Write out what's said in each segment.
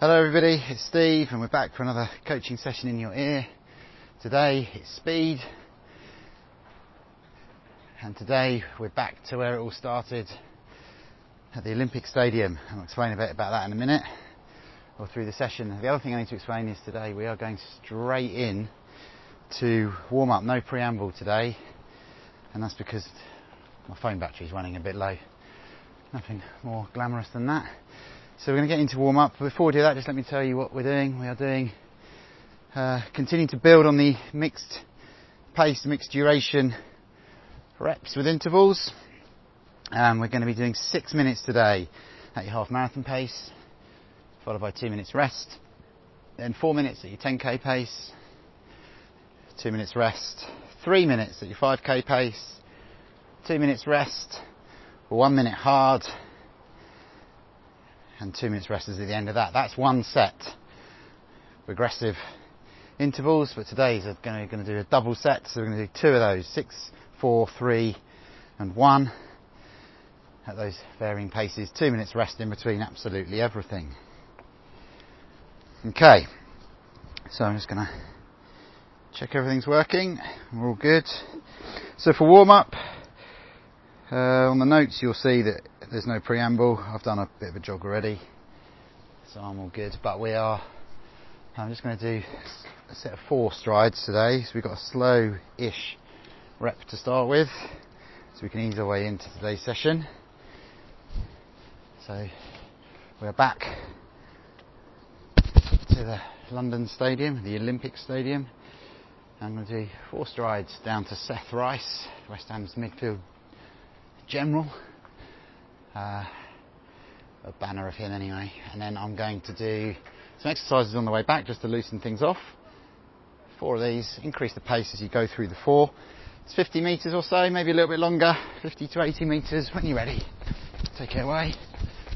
Hello everybody, it's Steve and we're back for another coaching session in your ear. Today it's speed and today we're back to where it all started at the Olympic Stadium. I'll explain a bit about that in a minute or through the session. The other thing I need to explain is today we are going straight in to warm up, no preamble today and that's because my phone battery is running a bit low. Nothing more glamorous than that. So we're going to get into warm up. Before we do that, just let me tell you what we're doing. We are doing, uh, continuing to build on the mixed pace, mixed duration reps with intervals. Um, we're going to be doing six minutes today at your half marathon pace, followed by two minutes rest, then four minutes at your 10k pace, two minutes rest, three minutes at your 5k pace, two minutes rest, one minute hard, and two minutes rest is at the end of that. That's one set. Regressive intervals, but today we're going to do a double set, so we're going to do two of those, six, four, three, and one at those varying paces. Two minutes rest in between absolutely everything. Okay, so I'm just going to check everything's working. We're all good. So for warm up, Uh, on the notes you'll see that there's no preamble. I've done a bit of a jog already, so I'm all good. But we are. I'm just going to do a set of four strides today. So we've got a slow-ish rep to start with, so we can ease our way into today's session. So we're back to the London Stadium, the Olympic Stadium. I'm going to do four strides down to Seth Rice, West Ham's midfield general uh, a banner of him anyway. And then I'm going to do some exercises on the way back just to loosen things off. Four of these, increase the pace as you go through the four. It's 50 metres or so, maybe a little bit longer, 50 to 80 metres when you're ready. Take it away.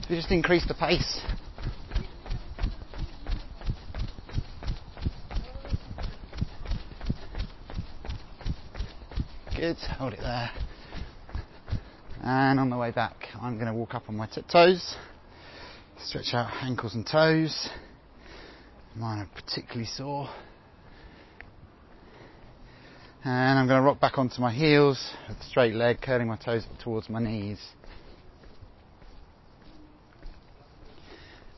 So just increase the pace. Good, hold it there. And on the way back, I'm going to walk up on my tiptoes, stretch out ankles and toes. Mine are particularly sore. And I'm going to rock back onto my heels with a straight leg, curling my toes up towards my knees.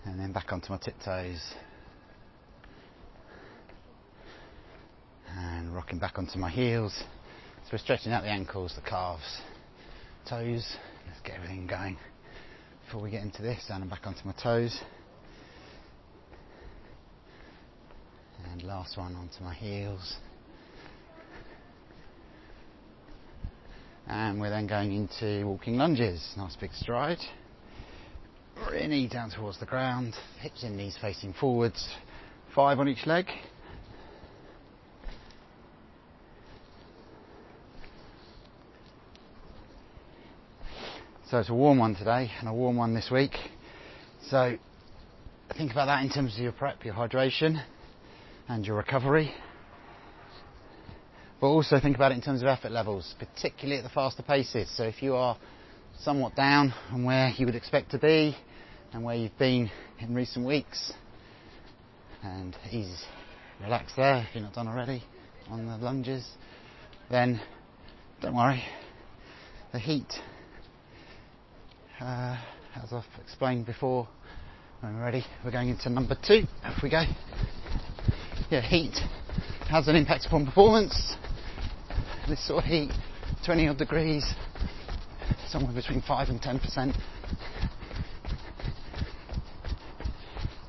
And then back onto my tiptoes. And rocking back onto my heels. So we're stretching out the ankles, the calves toes. Let's get everything going before we get into this. And back onto my toes. And last one onto my heels. And we're then going into walking lunges. Nice big stride. Rear knee down towards the ground. Hips and knees facing forwards. Five on each leg. So it's a warm one today and a warm one this week. So think about that in terms of your prep, your hydration and your recovery. But also think about it in terms of effort levels, particularly at the faster paces. So if you are somewhat down on where you would expect to be and where you've been in recent weeks, and ease, relax there if you're not done already on the lunges, then don't worry. The heat Uh, as I've explained before, when we're ready, we're going into number two. Off we go. Yeah, heat has an impact upon performance. This sort of heat, 20 odd degrees, somewhere between 5 and 10%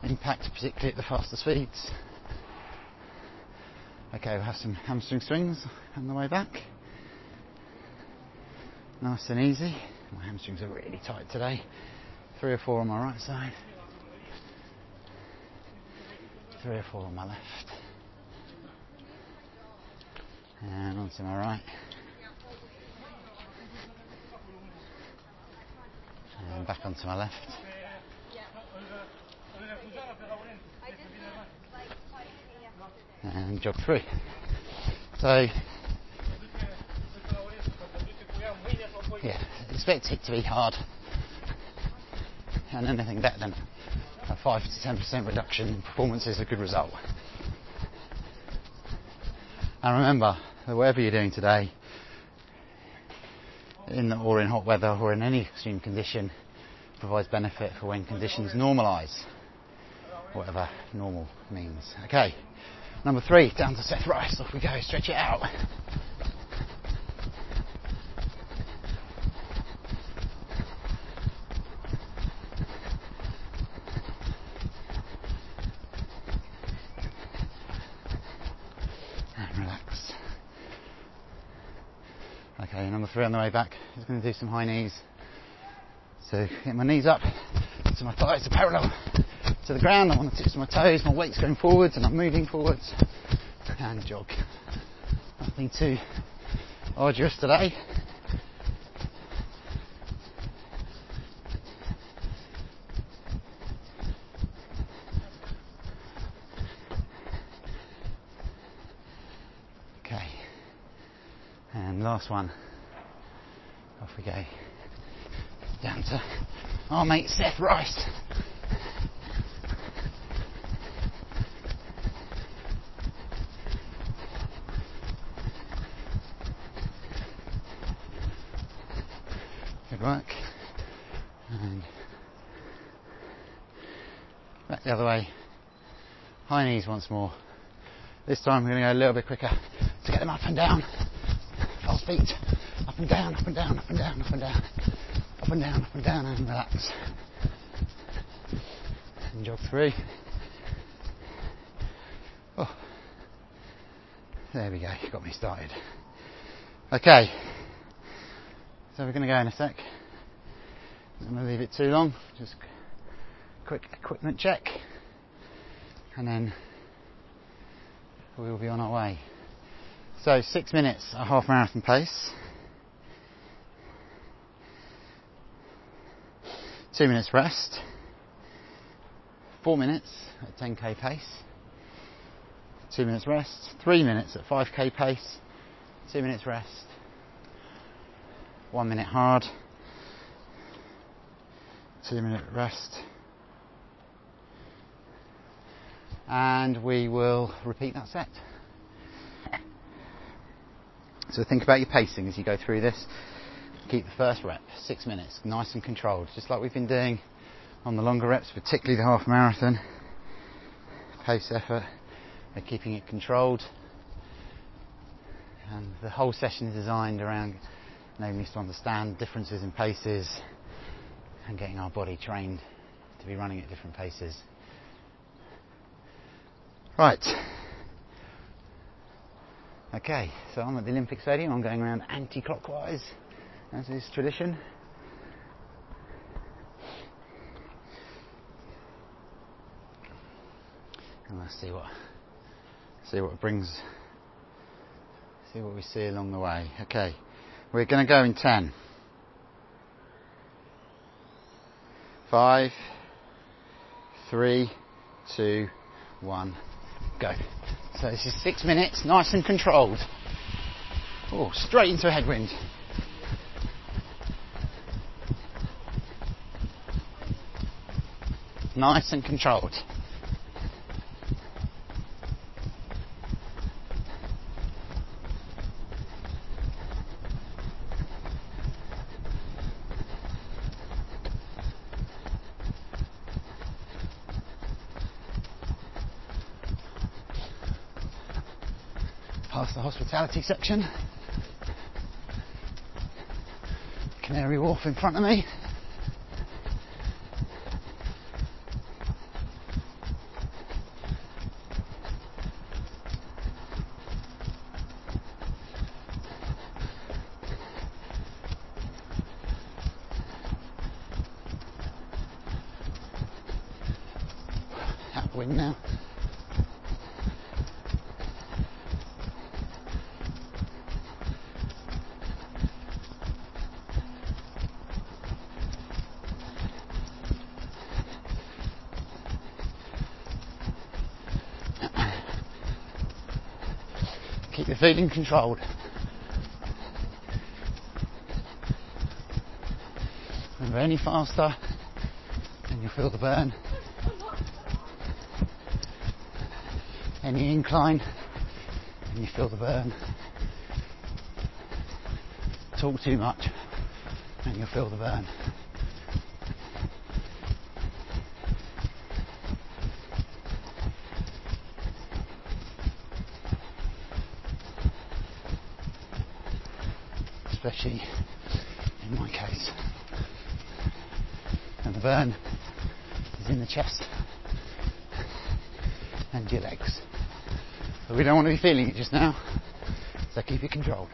impact, particularly at the faster speeds. Okay, we'll have some hamstring swings on the way back. Nice and easy. My hamstrings are really tight today. Three or four on my right side. Three or four on my left. And onto my right. And back onto my left. And jog through. So yeah, expect it to be hard. And anything better than a 5 to 10% reduction in performance is a good result. And remember that whatever you're doing today, in or in hot weather or in any extreme condition, provides benefit for when conditions normalise, whatever normal means. Okay, number three, down to Seth Rice. Off we go. Stretch it out. Okay, number three on the way back is going to do some high knees. So get my knees up so my thighs are parallel to the ground. I want to tips of my toes, my weight's going forwards and I'm moving forwards and jog. Nothing too arduous today. Okay. And last one. Off we go. Down to our mate Seth Rice. Good work. And back the other way. High knees once more. This time we're going to go a little bit quicker to get them up and down. Fast feet. Up and down, up and down, up and down, up and down. Up and down, up and down, and relax. And jog three. Oh. There we go, got me started. Okay. So we're going to go in a sec. I'm going to leave it too long. Just quick equipment check. And then we'll be on our way. So six minutes a half marathon pace. Two minutes rest. Four minutes at 10k pace. Two minutes rest. Three minutes at 5k pace. Two minutes rest. One minute hard. Two minute rest. And we will repeat that set. So think about your pacing as you go through this. Keep the first rep, six minutes, nice and controlled, just like we've been doing on the longer reps, particularly the half marathon. Pace effort, we're keeping it controlled. And the whole session is designed around enabling us to understand differences in paces and getting our body trained to be running at different paces. Right. Okay, so I'm at the Olympic Stadium. I'm going around anti-clockwise, as is tradition. And let's see what see what brings see what we see along the way. Okay. We're going to go in 10. 5 3 2 1 go. So this is 6 minutes, nice and controlled. Oh, straight into a headwind. Nice and controlled. Past the hospitality section. Canary Wharf in front of me. feeling controlled. Remember, any faster, and you feel the burn. Any incline, and you feel the burn. Talk too much, and you'll feel the burn. Especially in my case. And the burn is in the chest and your legs. But we don't want to be feeling it just now, so keep it controlled.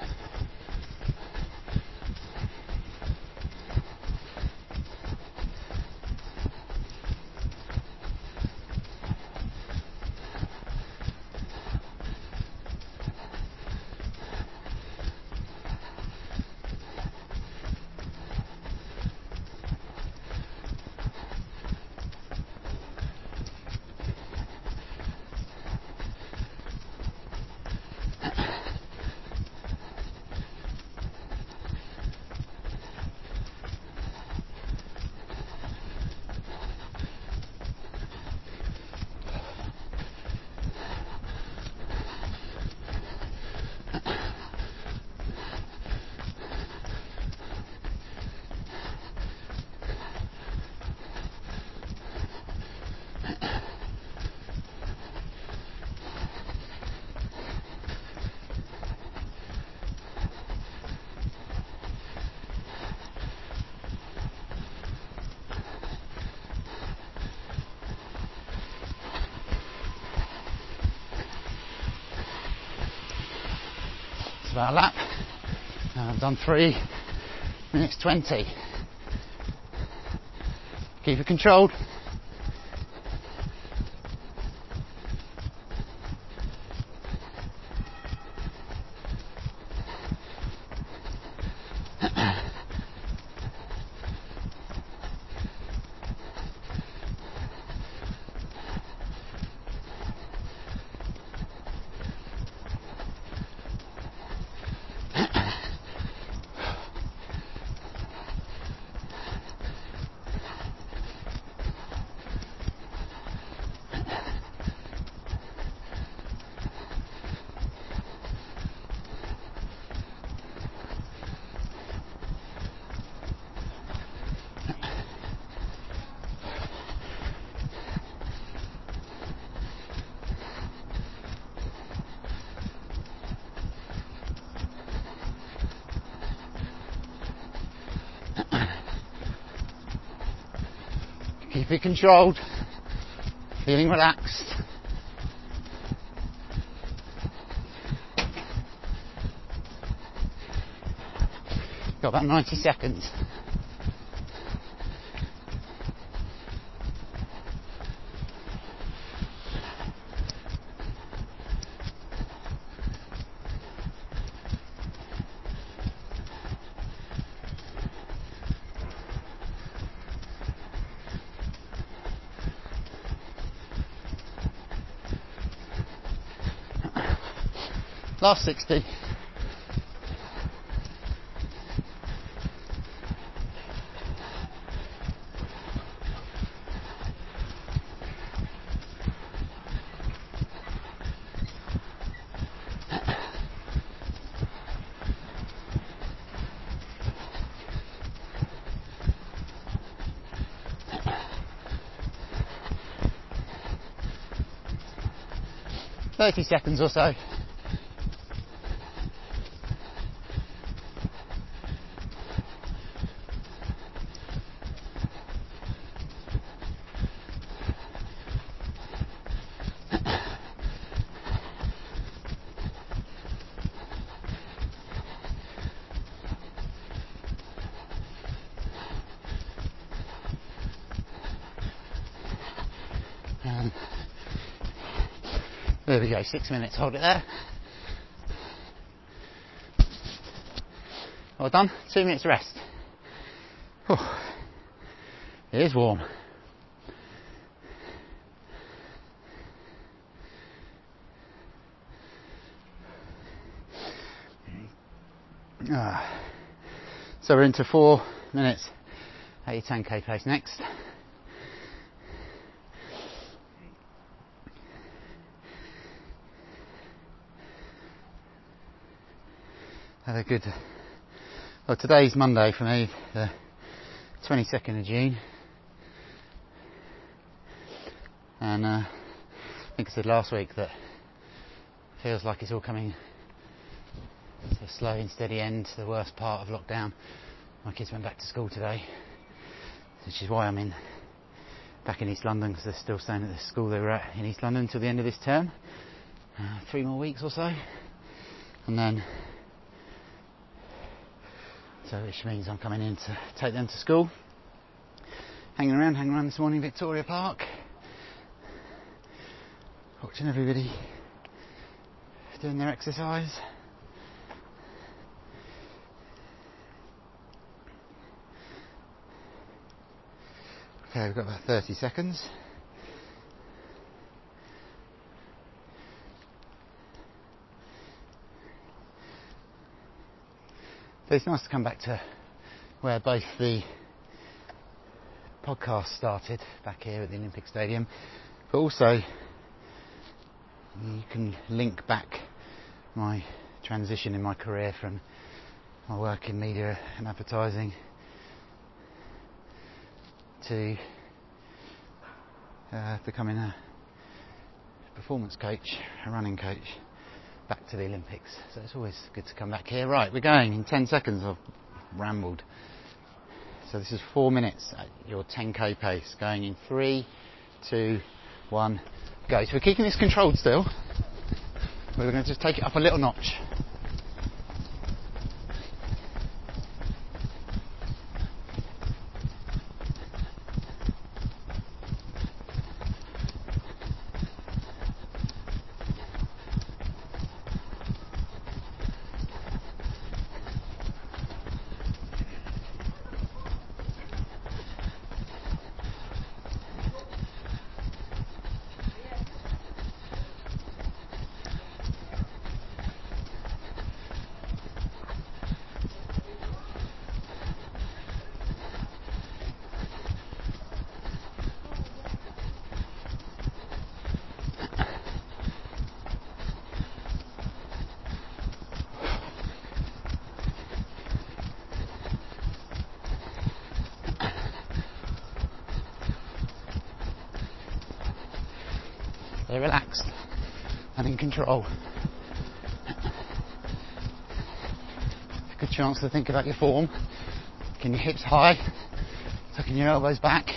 It's about. And I've done three minutes 20. Keep it controlled. Keep it controlled. Feeling relaxed. Got about 90 seconds. Last 60. Thirty seconds or so. Um, there we six minutes, hold it there. Well done, two minutes rest. Whew. It is warm. Ah. So we're into four minutes your 10k pace next. Had a good. Well, today's Monday for me, the 22nd of June, and uh, I think I said last week that feels like it's all coming to a slow and steady end to the worst part of lockdown. My kids went back to school today, which is why I'm in back in East London because they're still staying at the school they were at in East London until the end of this term. Uh, three more weeks or so, and then so which means I'm coming in to take them to school. Hanging around, hanging around this morning in Victoria Park, watching everybody doing their exercise. Okay, we've got about 30 seconds. So it's nice to come back to where both the podcast started back here at the Olympic Stadium, but also you can link back my transition in my career from my work in media and advertising to uh, becoming a performance coach, a running coach back to the Olympics. So it's always good to come back here. Right, we're going in 10 seconds. I've rambled. So this is four minutes at your 10k pace, going in three, two, one, go. So we're keeping this controlled still. We're going to just take it up a little notch. They're relaxed and in control. Good chance to think about your form. Can your hips high, tucking your elbows back.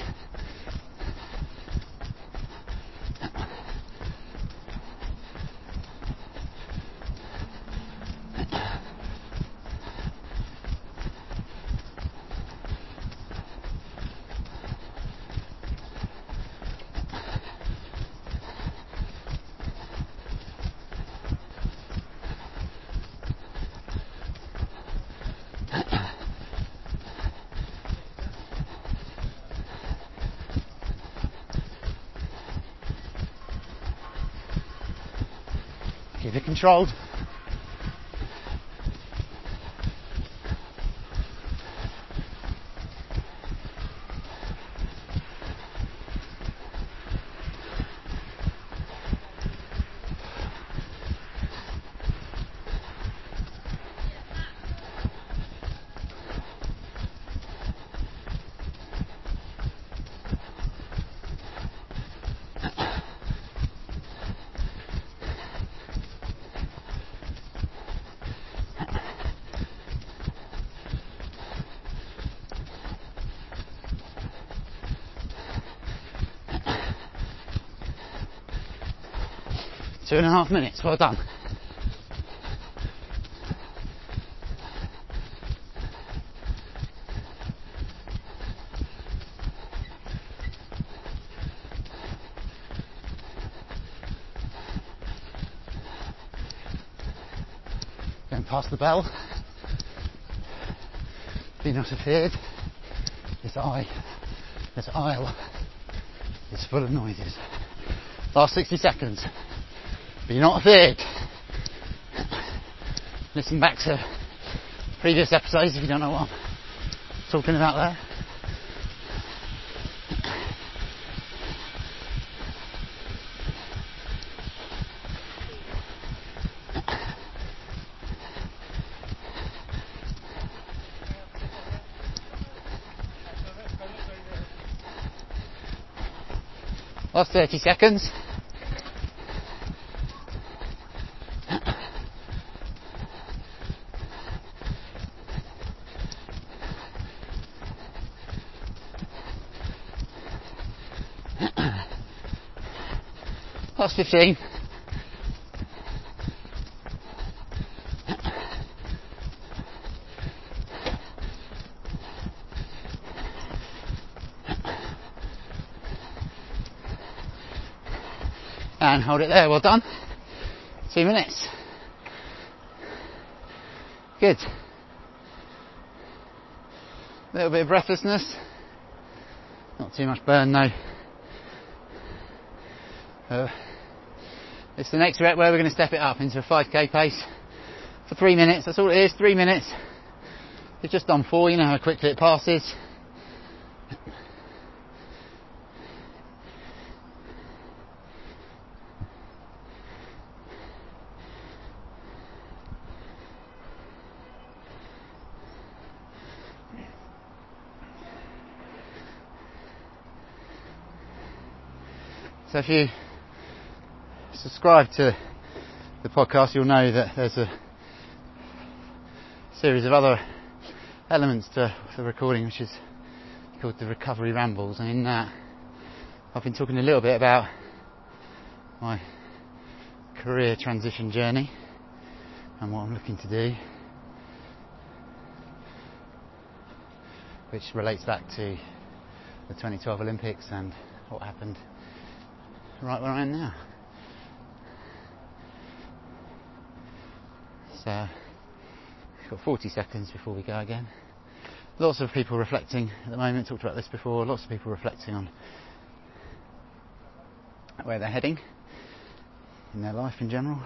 Keep it controlled. Two and a half minutes, well done. Going past the bell. Be not afraid. This eye, this isle is full of noises. Last 60 seconds. You're not afraid. Listen back to previous episodes if you don't know what I'm talking about there. Last 30 seconds. Last 15. And hold it there, well done. Two minutes. Good. A little bit of breathlessness. Not too much burn though. Uh, it's the next rep where we're going to step it up into a 5k pace for three minutes. That's all it is, three minutes. It's just done four, you know how quickly it passes. So if you subscribe to the podcast, you'll know that there's a series of other elements to the recording, which is called the Recovery Rambles. And in that, I've been talking a little bit about my career transition journey and what I'm looking to do, which relates back to the 2012 Olympics and what happened right where I am now. We've got 40 seconds before we go again. Lots of people reflecting at the moment, talked about this before, lots of people reflecting on where they're heading in their life in general.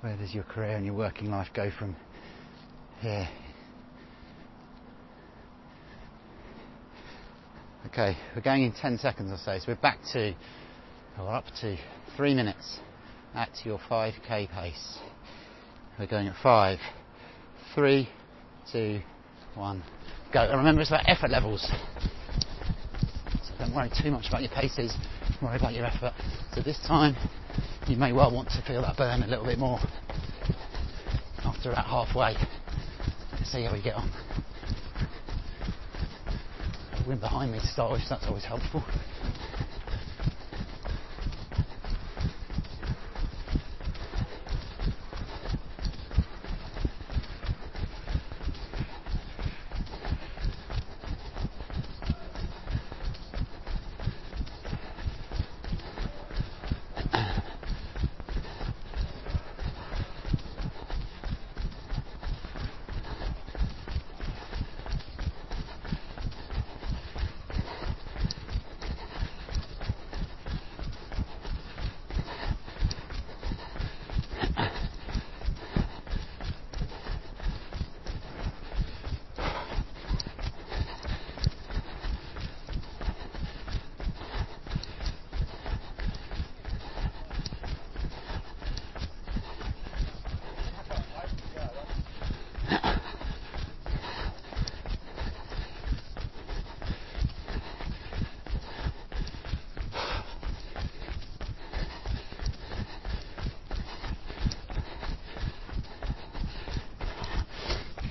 Where does your career and your working life go from here Okay, we're going in 10 seconds or so, so we're back to, or up to three minutes at your 5k pace. We're going at five, three, two, one, go. And remember, it's about effort levels. So don't worry too much about your paces, worry about your effort. So this time, you may well want to feel that burn a little bit more after about halfway. Let's see how we get on wind behind me to start with, so that's always helpful.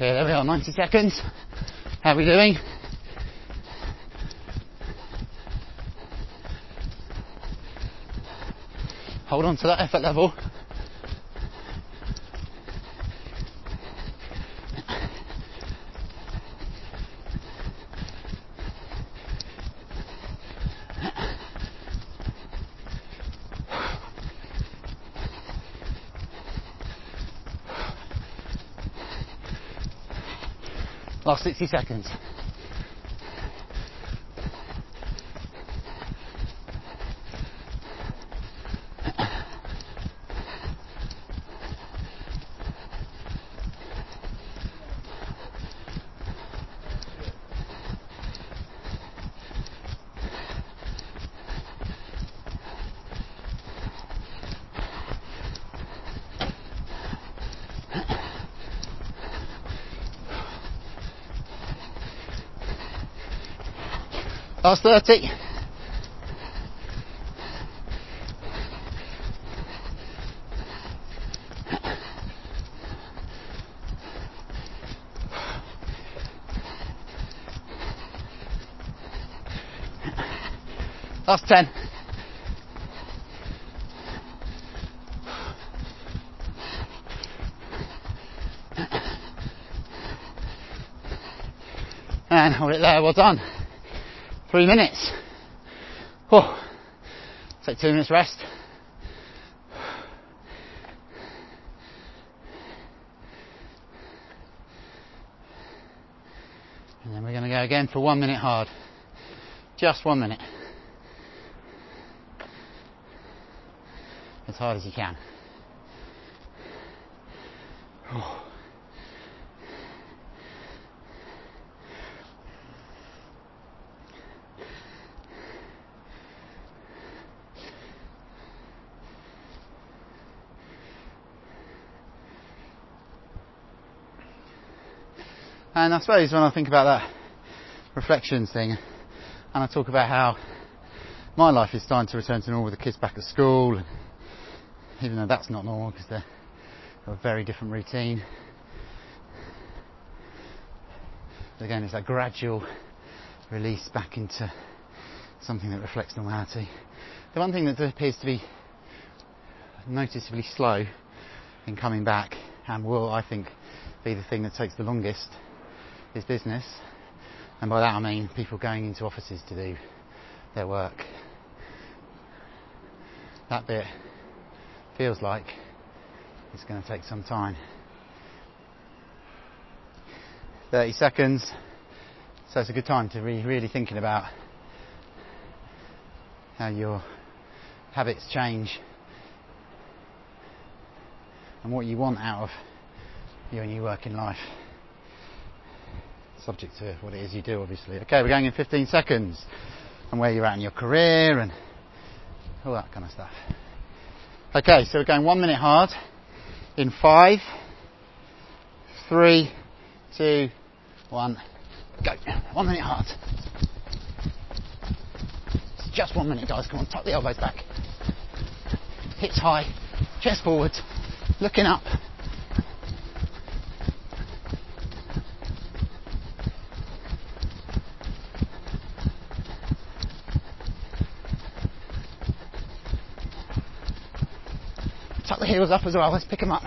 Okay, there we are, 90 seconds. How are we doing? Hold on to that effort level. Last 60 seconds. Last 30. Last 10. And hold it there, well done. Three minutes. Oh, take two minutes rest. And then we're going to go again for one minute hard. Just one minute. As hard as you can. Oh. And I suppose when I think about that reflections thing, and I talk about how my life is starting to return to normal with the kids back at school, even though that's not normal because they're a very different routine. But again, it's that gradual release back into something that reflects normality. The one thing that appears to be noticeably slow in coming back and will, I think, be the thing that takes the longest is business. And by that I mean people going into offices to do their work. That bit feels like it's going to take some time. 30 seconds. So it's a good time to be really thinking about how your habits change and what you want out of your new working life subject to what it is you do, obviously. Okay, we're going in 15 seconds and where you're at in your career and all that kind of stuff. Okay, so we're going one minute hard in five, three, two, one, go. One minute hard. It's just one minute, guys. Come on, tuck the elbows back. Hips high, chest forward, looking up. The heels up as well. Let's pick them up.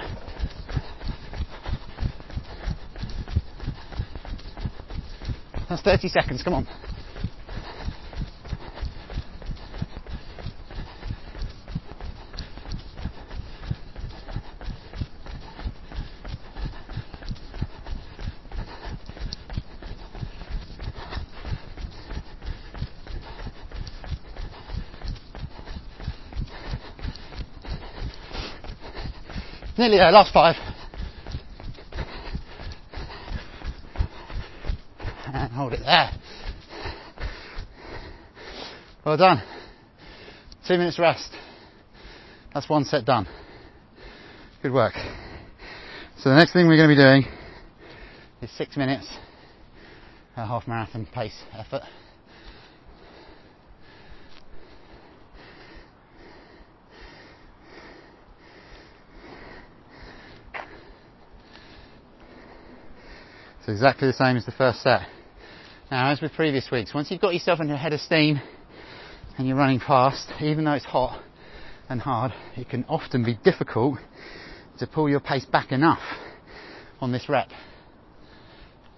That's 30 seconds, come on. Nearly there, last five. And hold it there. Well done. Two minutes rest. That's one set done. Good work. So the next thing we're going to be doing is six minutes, a half marathon pace effort. So exactly the same as the first set. Now, as with previous weeks, once you've got yourself into a head of steam and you're running fast, even though it's hot and hard, it can often be difficult to pull your pace back enough on this rep.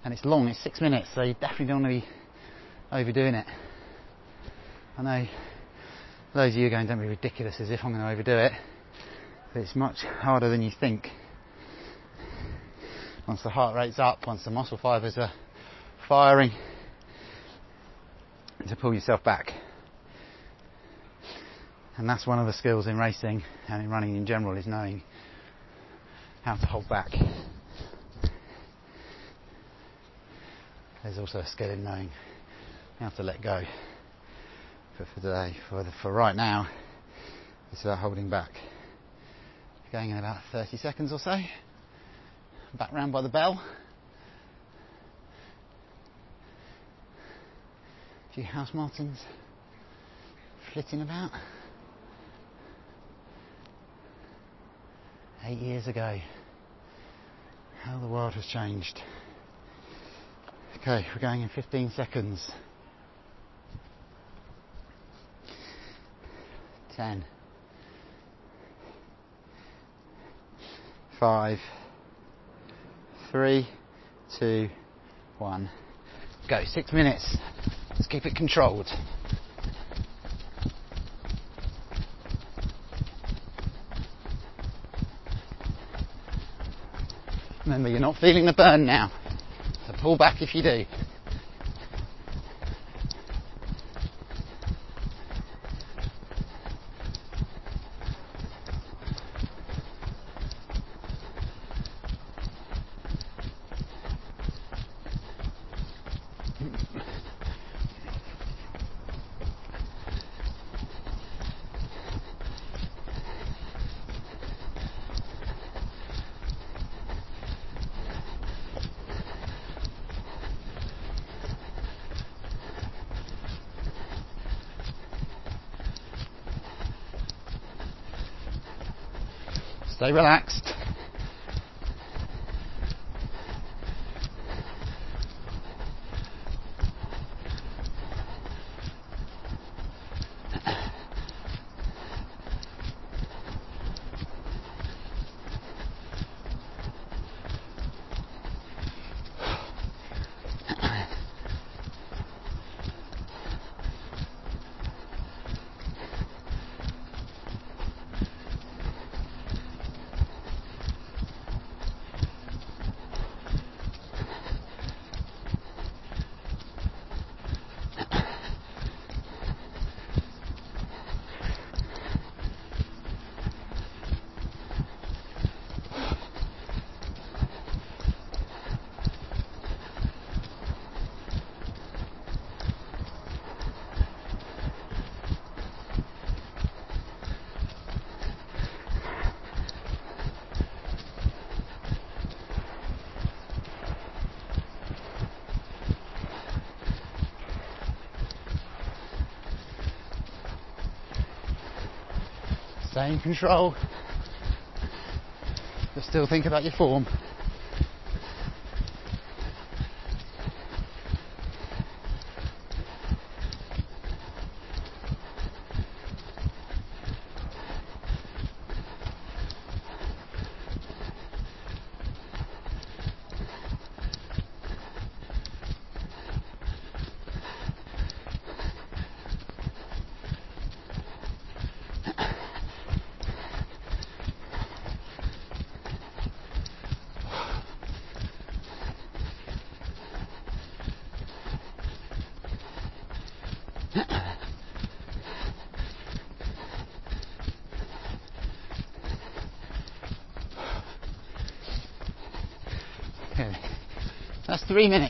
And it's long, it's six minutes, so you definitely don't want to be overdoing it. I know those of you going, don't be ridiculous as if I'm going to overdo it, but it's much harder than you think once the heart rate's up, once the muscle fibers are firing, to pull yourself back. And that's one of the skills in racing and in running in general is knowing how to hold back. There's also a skill in knowing how to let go. But for today, for, the, for right now, it's about holding back. Going in about 30 seconds or so back round by the bell. A few house martins flitting about. Eight years ago. How the world has changed. Okay, we're going in 15 seconds. 10. 5. 3. 2. 1. Go. Six minutes. Let's keep it controlled. Remember, you're not feeling the burn now. So pull back if you do. Stay relaxed. Stay in control. But still think about your form. Okay. That's three minutes.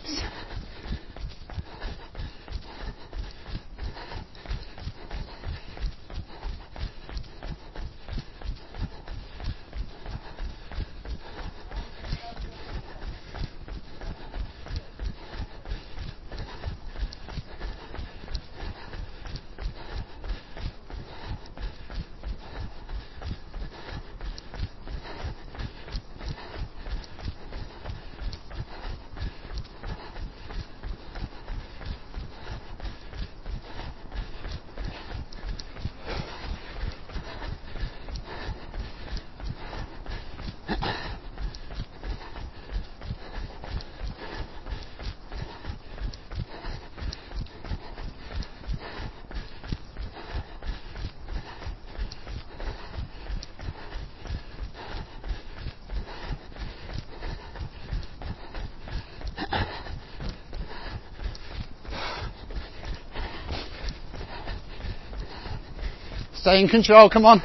Stay in control, come on.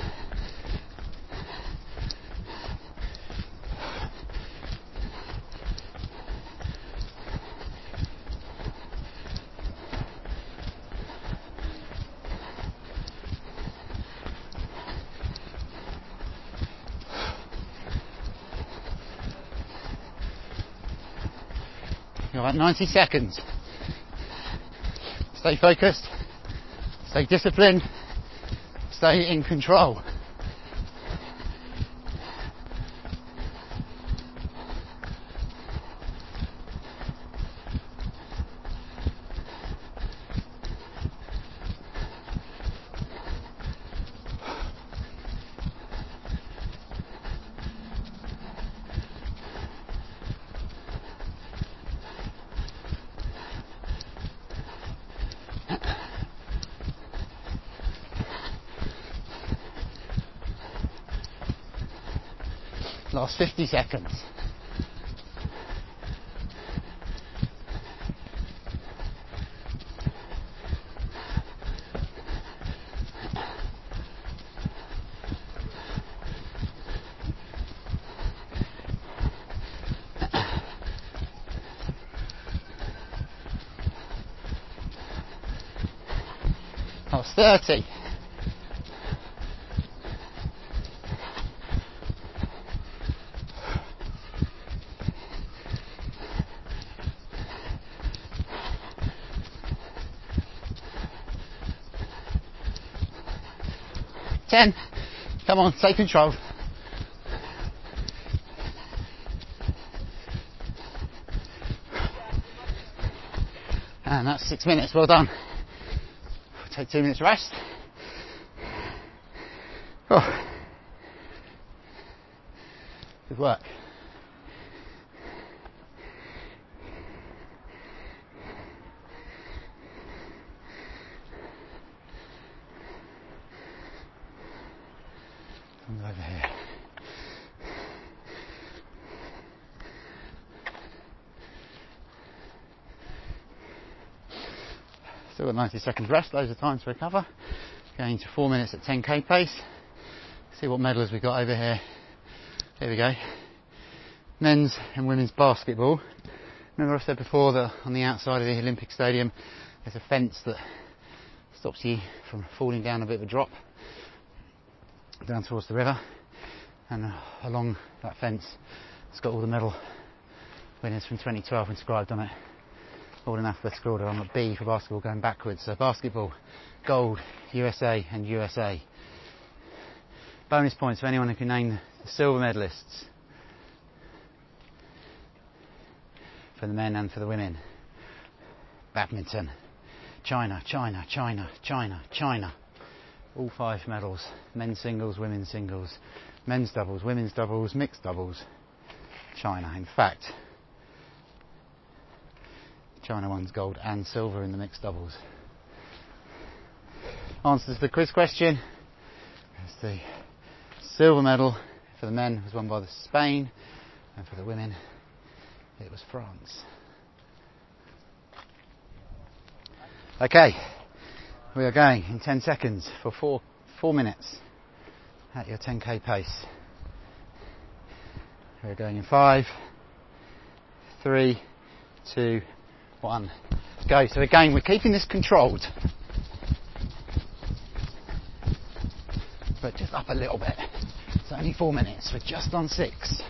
You're at 90 seconds. Stay focused, stay disciplined, stay in control. Last 50 seconds. Last 30. Ten. Come on, take control. And that's six minutes, well done. Take two minutes rest. Oh. Good work. Comes over here. Still got 90 seconds rest, loads of time to recover. Going to four minutes at 10k pace. See what medals we've got over here. Here we go. Men's and women's basketball. Remember I said before that on the outside of the Olympic Stadium there's a fence that stops you from falling down a bit of a drop down towards the river and uh, along that fence it's got all the medal winners from 2012 inscribed on it all in alphabetical order. I'm at B for basketball going backwards. So basketball, gold, USA and USA. Bonus points for anyone who can name the silver medalists for the men and for the women. Badminton, China, China, China, China, China. All five medals. Men's singles, women's singles, men's doubles, women's doubles, mixed doubles. China. In fact, China won gold and silver in the mixed doubles. Answers to the quiz question. It's the silver medal for the men was won by the Spain, and for the women it was France. Okay, we are going in 10 seconds for four, four minutes at your 10k pace. We're going in five, three, two, one. Go. So again, we're keeping this controlled. But just up a little bit. It's only four minutes. We're just on six.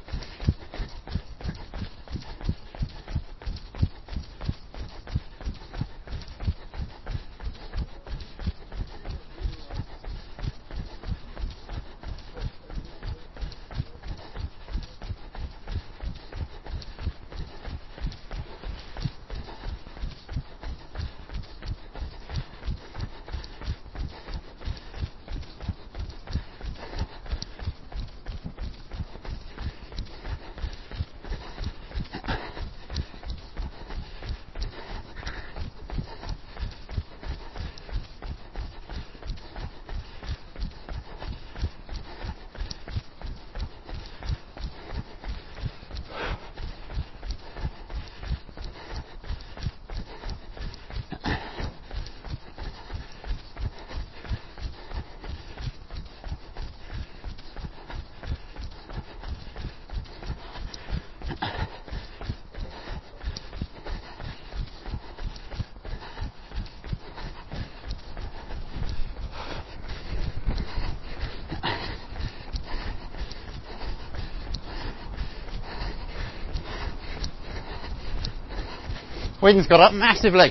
Wind's got up massively.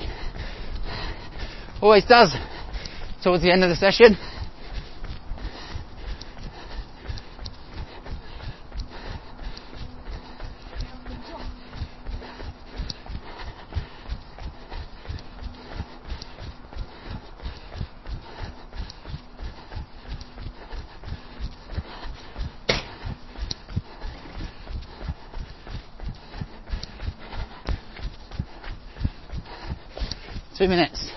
Always does towards the end of the session. Two minutes.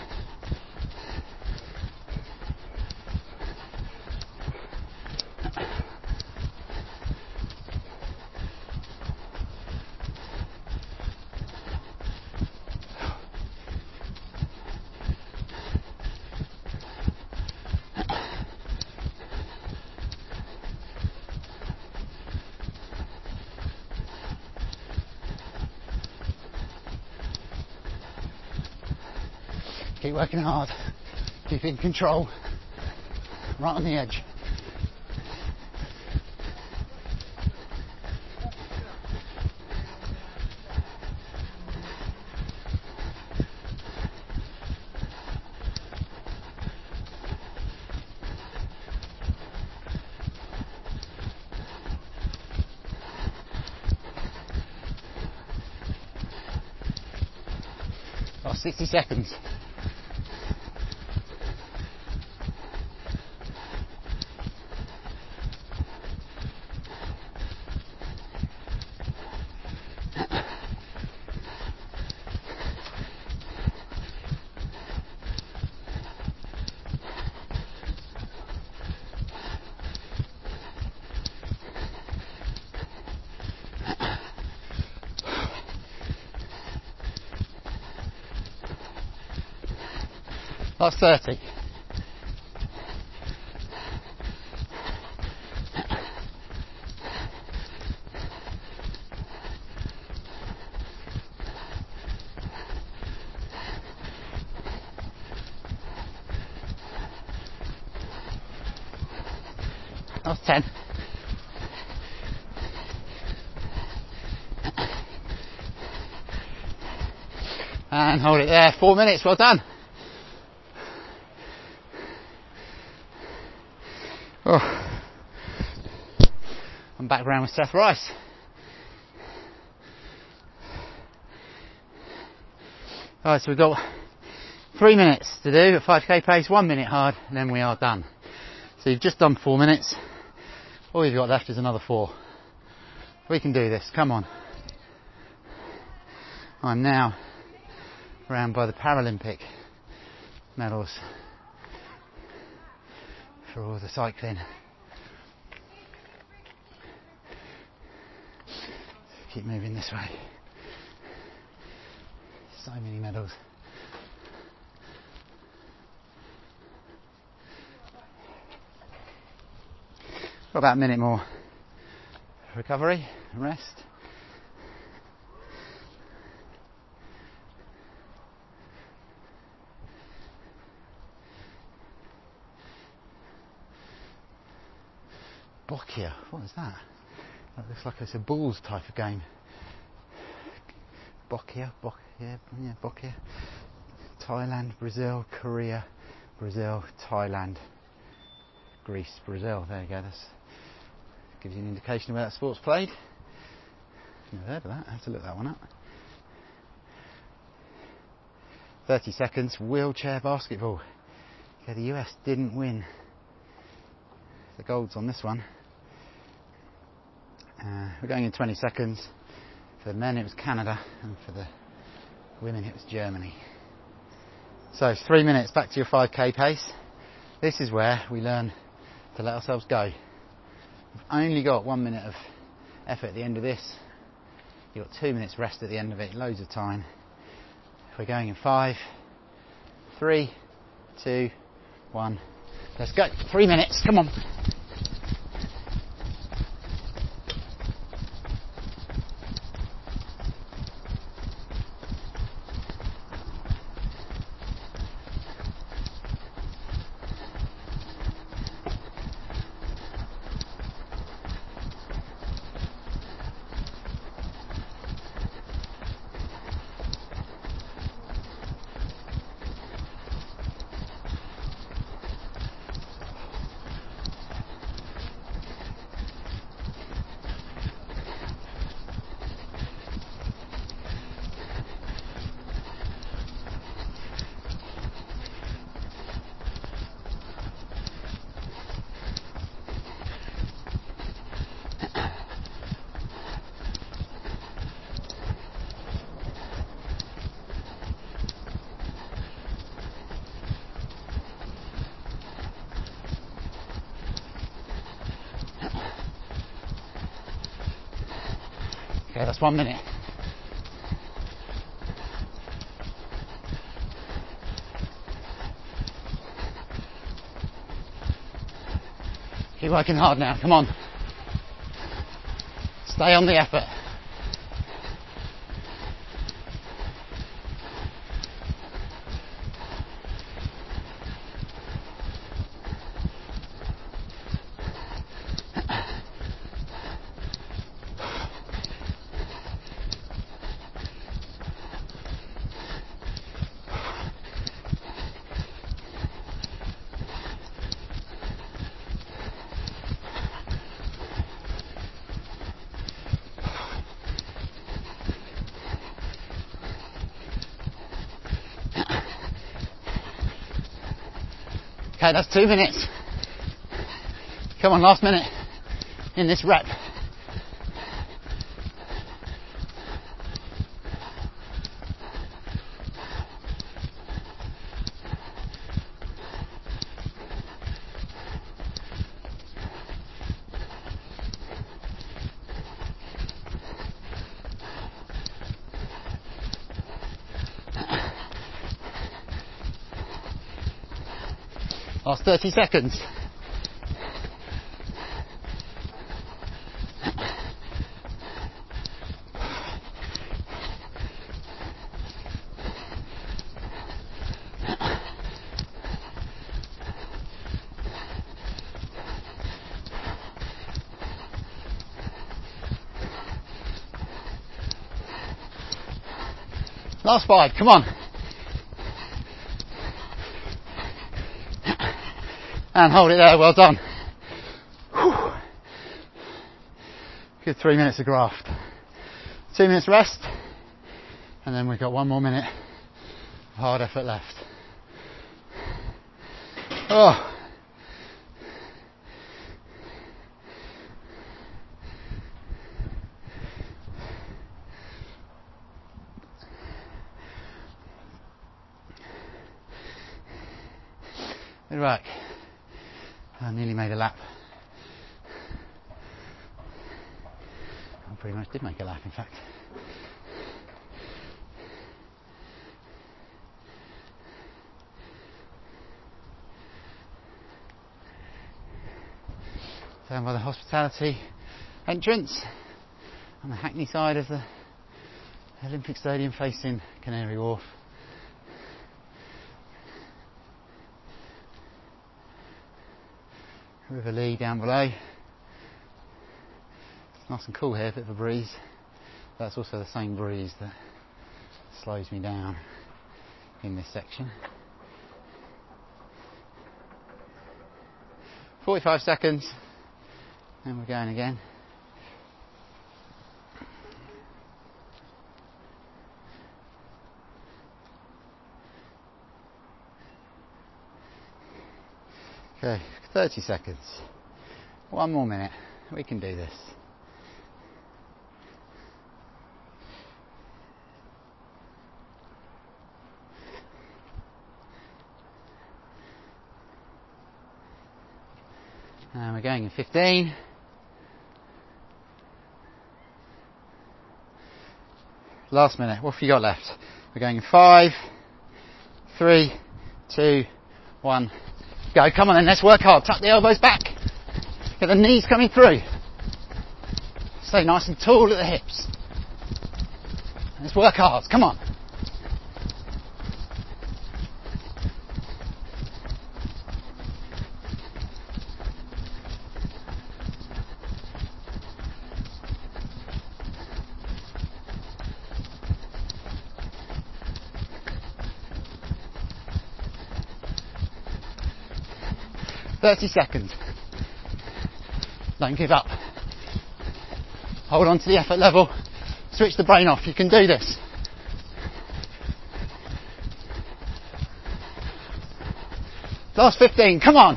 Keep working hard. Keep in control. Right on the edge. Last 60 seconds. Last 30. Last 10. And hold it there. Four minutes. Well done. Oh. I'm back around with Seth Rice. Alright, so we've got three minutes to do at 5k pace, one minute hard, and then we are done. So you've just done four minutes. All you've got left is another four. We can do this, come on. I'm now around by the Paralympic medals for all the cycling. Keep moving this way. So many medals. Got about a minute more recovery rest. Boccia, what is that? That looks like it's a bowls type of game. Boccia, Boccia, yeah, Boccia. Thailand, Brazil, Korea, Brazil, Thailand, Greece, Brazil. There you go. That gives you an indication of where that sport's played. Never heard of that. I have to look that one up. 30 seconds. Wheelchair basketball. Okay, the US didn't win. The gold's on this one. Uh, we're going in 20 seconds. For the men, it was Canada, and for the women, it was Germany. So, three minutes back to your 5k pace. This is where we learn to let ourselves go. We've only got one minute of effort at the end of this. You've got two minutes rest at the end of it, loads of time. If we're going in five, three, two, one, let's go. Three minutes, come on. Okay, that's one minute. Keep working hard now, come on. Stay on the effort. Okay, that's two minutes. Come on, last minute in this rep. Last 30 seconds. Last five, come on. And hold it there, well done. Whew. Good three minutes of graft. Two minutes rest, and then we've got one more minute of hard effort left. Oh. Right. I nearly made a lap. Did make a lap, in fact. Down by the hospitality entrance on the Hackney side of the Olympic Stadium facing Canary Wharf. River Lee down below. Nice and cool here, a bit of a breeze. That's also the same breeze that slows me down in this section. 45 seconds, and we're going again. Okay, 30 seconds. One more minute. We can do this. And we're going in 15. Last minute. What have you got left? We're going in five, three, two, one. Go, come on then, let's work hard. Tuck the elbows back. Get the knees coming through. Stay nice and tall at the hips. Let's work hard, come on. Thirty seconds. Don't give up. Hold on to the effort level. Switch the brain off. You can do this. Last 15. Come on.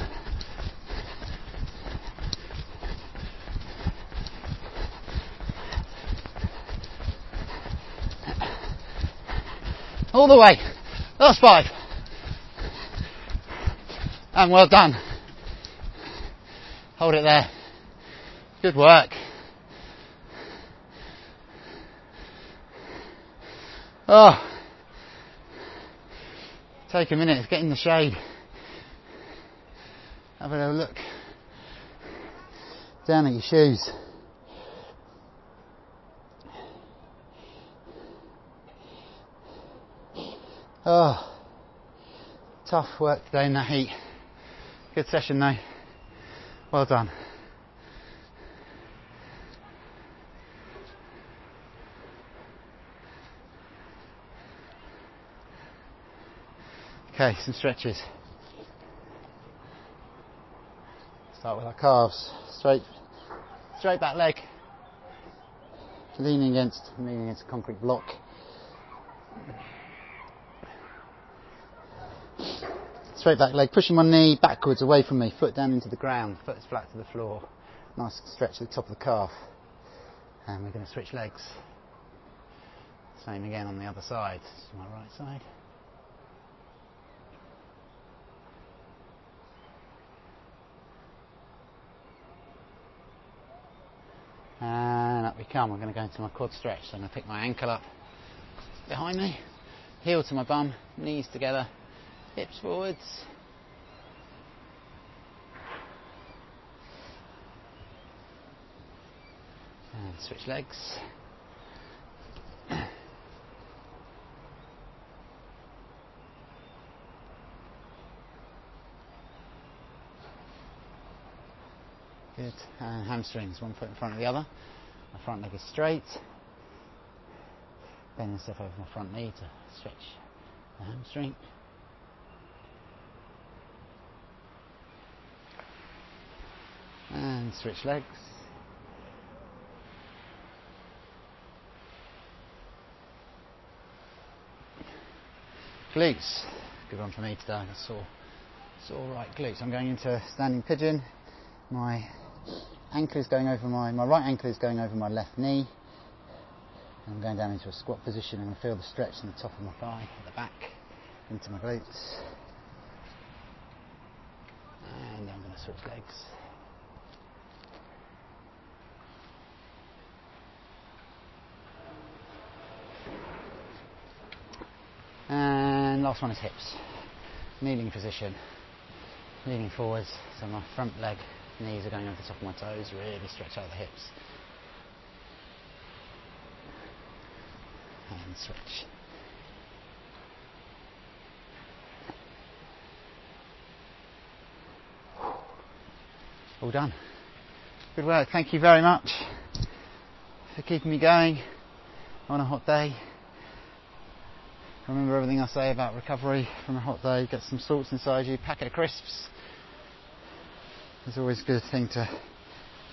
All the way. Last five. And well done. Hold it there. Good work. Oh, take a minute, get in the shade. Have a little look down at your shoes. Oh, tough work today in the heat. Good session though. Well done. Okay, some stretches. Start with our calves. Straight, straight back leg. Leaning against, leaning against a concrete block. Straight back leg, pushing my knee backwards away from me, foot down into the ground, foot is flat to the floor. Nice stretch at the top of the calf. And we're going to switch legs. Same again on the other side. This is my right side. And up we come. I'm going to go into my quad stretch. So I'm going to pick my ankle up behind me, heel to my bum, knees together, hips forwards. And switch legs. Good. And hamstrings, one foot in front of the other. My front leg is straight. Bend yourself over my front knee to stretch the hamstring. And switch legs. Glutes. Good one for me today. I saw sore right glutes. I'm going into standing pigeon. My ankle is going over my, my right ankle is going over my left knee. I'm going down into a squat position and I feel the stretch in the top of my thigh, at the back, into my glutes. And I'm going to switch legs. And last one is hips. Kneeling position. Leaning forwards, so my front leg Knees are going over the top of my toes, really stretch out the hips. And stretch. All done. Good work. Thank you very much for keeping me going on a hot day. Remember everything I say about recovery from a hot day. Get some salts inside you, packet of crisps. It's always a good thing to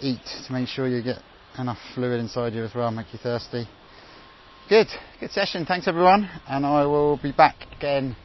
eat to make sure you get enough fluid inside you as well, make you thirsty. Good, good session. Thanks everyone, and I will be back again